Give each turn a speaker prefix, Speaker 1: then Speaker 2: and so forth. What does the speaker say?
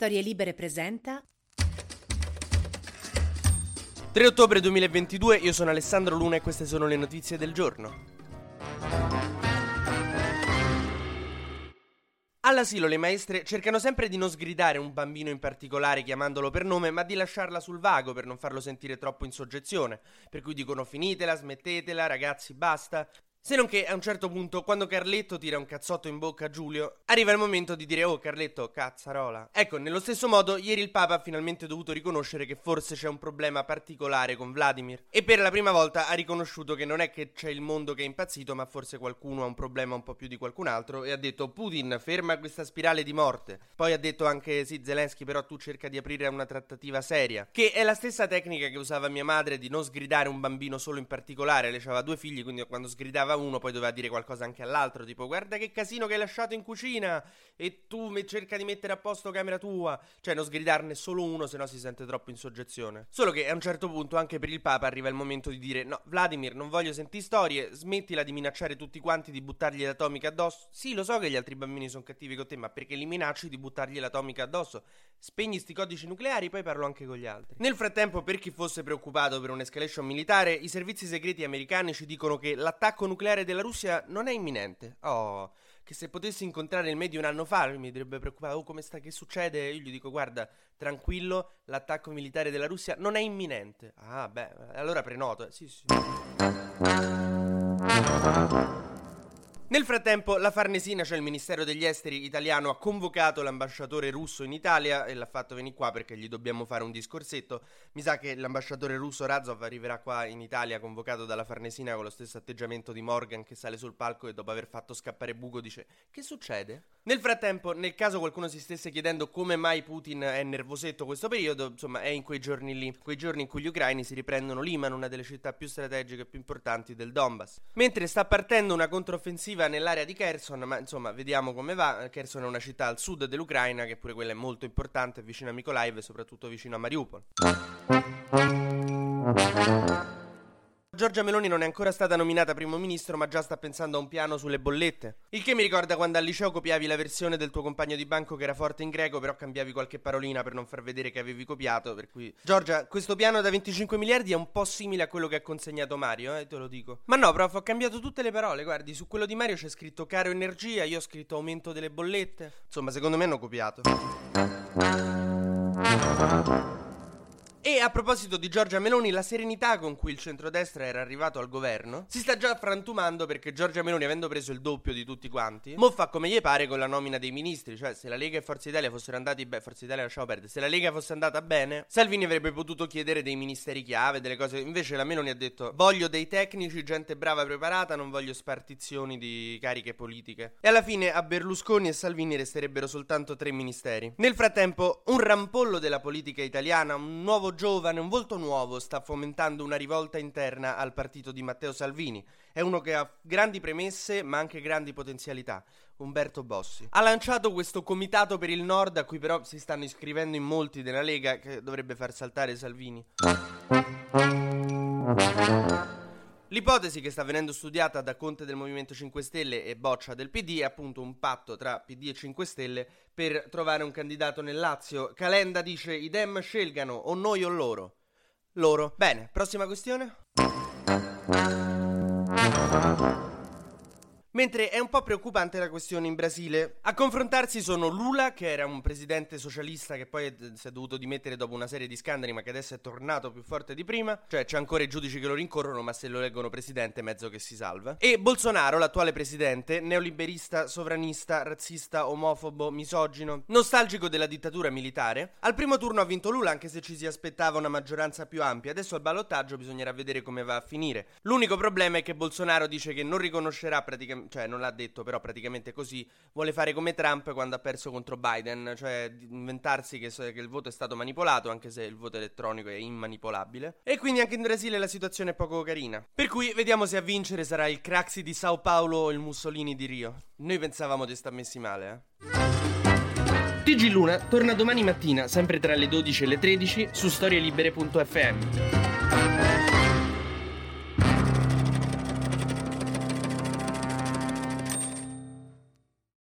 Speaker 1: Storie Libere presenta
Speaker 2: 3 ottobre 2022, io sono Alessandro Luna e queste sono le notizie del giorno. All'asilo le maestre cercano sempre di non sgridare un bambino in particolare chiamandolo per nome, ma di lasciarla sul vago per non farlo sentire troppo in soggezione. Per cui dicono finitela, smettetela, ragazzi, basta. Se non che a un certo punto, quando Carletto tira un cazzotto in bocca a Giulio, arriva il momento di dire Oh Carletto, cazzarola. Ecco, nello stesso modo, ieri il Papa ha finalmente dovuto riconoscere che forse c'è un problema particolare con Vladimir. E per la prima volta ha riconosciuto che non è che c'è il mondo che è impazzito, ma forse qualcuno ha un problema un po' più di qualcun altro. E ha detto Putin, ferma questa spirale di morte. Poi ha detto anche sì, Zelensky, però tu cerca di aprire una trattativa seria. Che è la stessa tecnica che usava mia madre di non sgridare un bambino solo in particolare. Lei aveva due figli, quindi quando sgridava uno poi doveva dire qualcosa anche all'altro, tipo guarda che casino che hai lasciato in cucina e tu me- cerca di mettere a posto camera tua, cioè non sgridarne solo uno se no si sente troppo in soggezione. Solo che a un certo punto anche per il Papa arriva il momento di dire no Vladimir non voglio sentire storie, smettila di minacciare tutti quanti di buttargli l'atomica addosso. Sì lo so che gli altri bambini sono cattivi con te ma perché li minacci di buttargli l'atomica addosso? Spegni sti codici nucleari poi parlo anche con gli altri. Nel frattempo per chi fosse preoccupato per un'escalation militare i servizi segreti americani ci dicono che l'attacco nucleare della Russia non è imminente. Oh, che se potessi incontrare il medio un anno fa mi direbbe preoccupato. Oh, come sta? Che succede? Io gli dico, guarda, tranquillo, l'attacco militare della Russia non è imminente. Ah, beh, allora prenoto. Eh, sì, sì. Nel frattempo, la Farnesina, cioè il Ministero degli Esteri italiano, ha convocato l'ambasciatore russo in Italia e l'ha fatto venire qua perché gli dobbiamo fare un discorsetto. Mi sa che l'ambasciatore russo Razov arriverà qua in Italia convocato dalla Farnesina con lo stesso atteggiamento di Morgan che sale sul palco e dopo aver fatto scappare Buco dice Che succede? Nel frattempo, nel caso qualcuno si stesse chiedendo come mai Putin è nervosetto questo periodo, insomma è in quei giorni lì, quei giorni in cui gli ucraini si riprendono Liman, una delle città più strategiche e più importanti del Donbass. Mentre sta partendo una controffensiva nell'area di Kherson, ma insomma vediamo come va. Kherson è una città al sud dell'Ucraina, che pure quella è molto importante, vicino a Mykolaiv e soprattutto vicino a Mariupol. Giorgia Meloni non è ancora stata nominata primo ministro, ma già sta pensando a un piano sulle bollette. Il che mi ricorda quando al liceo copiavi la versione del tuo compagno di banco che era forte in greco, però cambiavi qualche parolina per non far vedere che avevi copiato. Per cui, Giorgia, questo piano da 25 miliardi è un po' simile a quello che ha consegnato Mario, eh, te lo dico. Ma no, prof, ho cambiato tutte le parole. Guardi, su quello di Mario c'è scritto caro energia, io ho scritto aumento delle bollette. Insomma, secondo me hanno copiato. E a proposito di Giorgia Meloni, la serenità con cui il centrodestra era arrivato al governo si sta già frantumando perché Giorgia Meloni, avendo preso il doppio di tutti quanti, mo fa come gli pare con la nomina dei ministri. Cioè, se la Lega e Forza Italia fossero andati bene, Forza Italia lasciamo perdere. Se la Lega fosse andata bene, Salvini avrebbe potuto chiedere dei ministeri chiave, delle cose. Invece la Meloni ha detto: voglio dei tecnici, gente brava preparata, non voglio spartizioni di cariche politiche. E alla fine a Berlusconi e Salvini resterebbero soltanto tre ministeri. Nel frattempo, un rampollo della politica italiana, un nuovo giovane, un volto nuovo, sta fomentando una rivolta interna al partito di Matteo Salvini. È uno che ha grandi premesse, ma anche grandi potenzialità. Umberto Bossi. Ha lanciato questo comitato per il nord, a cui però si stanno iscrivendo in molti della Lega, che dovrebbe far saltare Salvini. L'ipotesi che sta venendo studiata da Conte del Movimento 5 Stelle e Boccia del PD è appunto un patto tra PD e 5 Stelle per trovare un candidato nel Lazio. Calenda dice i Dem scelgano o noi o loro. Loro. Bene, prossima questione. Mentre è un po' preoccupante la questione in Brasile. A confrontarsi sono Lula, che era un presidente socialista che poi si è dovuto dimettere dopo una serie di scandali, ma che adesso è tornato più forte di prima. Cioè, c'è ancora i giudici che lo rincorrono, ma se lo leggono presidente, mezzo che si salva. E Bolsonaro, l'attuale presidente, neoliberista, sovranista, razzista, omofobo, misogino, nostalgico della dittatura militare. Al primo turno ha vinto Lula, anche se ci si aspettava una maggioranza più ampia. Adesso al ballottaggio bisognerà vedere come va a finire. L'unico problema è che Bolsonaro dice che non riconoscerà praticamente cioè non l'ha detto, però praticamente così, vuole fare come Trump quando ha perso contro Biden, cioè inventarsi che, che, il voto è stato manipolato, anche se il voto elettronico è immanipolabile. E quindi anche in Brasile la situazione è poco carina. Per cui vediamo se a vincere sarà il Craxi di Sao Paulo o il Mussolini di Rio. Noi pensavamo di sta messi male, eh. TG Luna torna domani mattina, sempre tra le 12 e le 13, su storielibere.fm.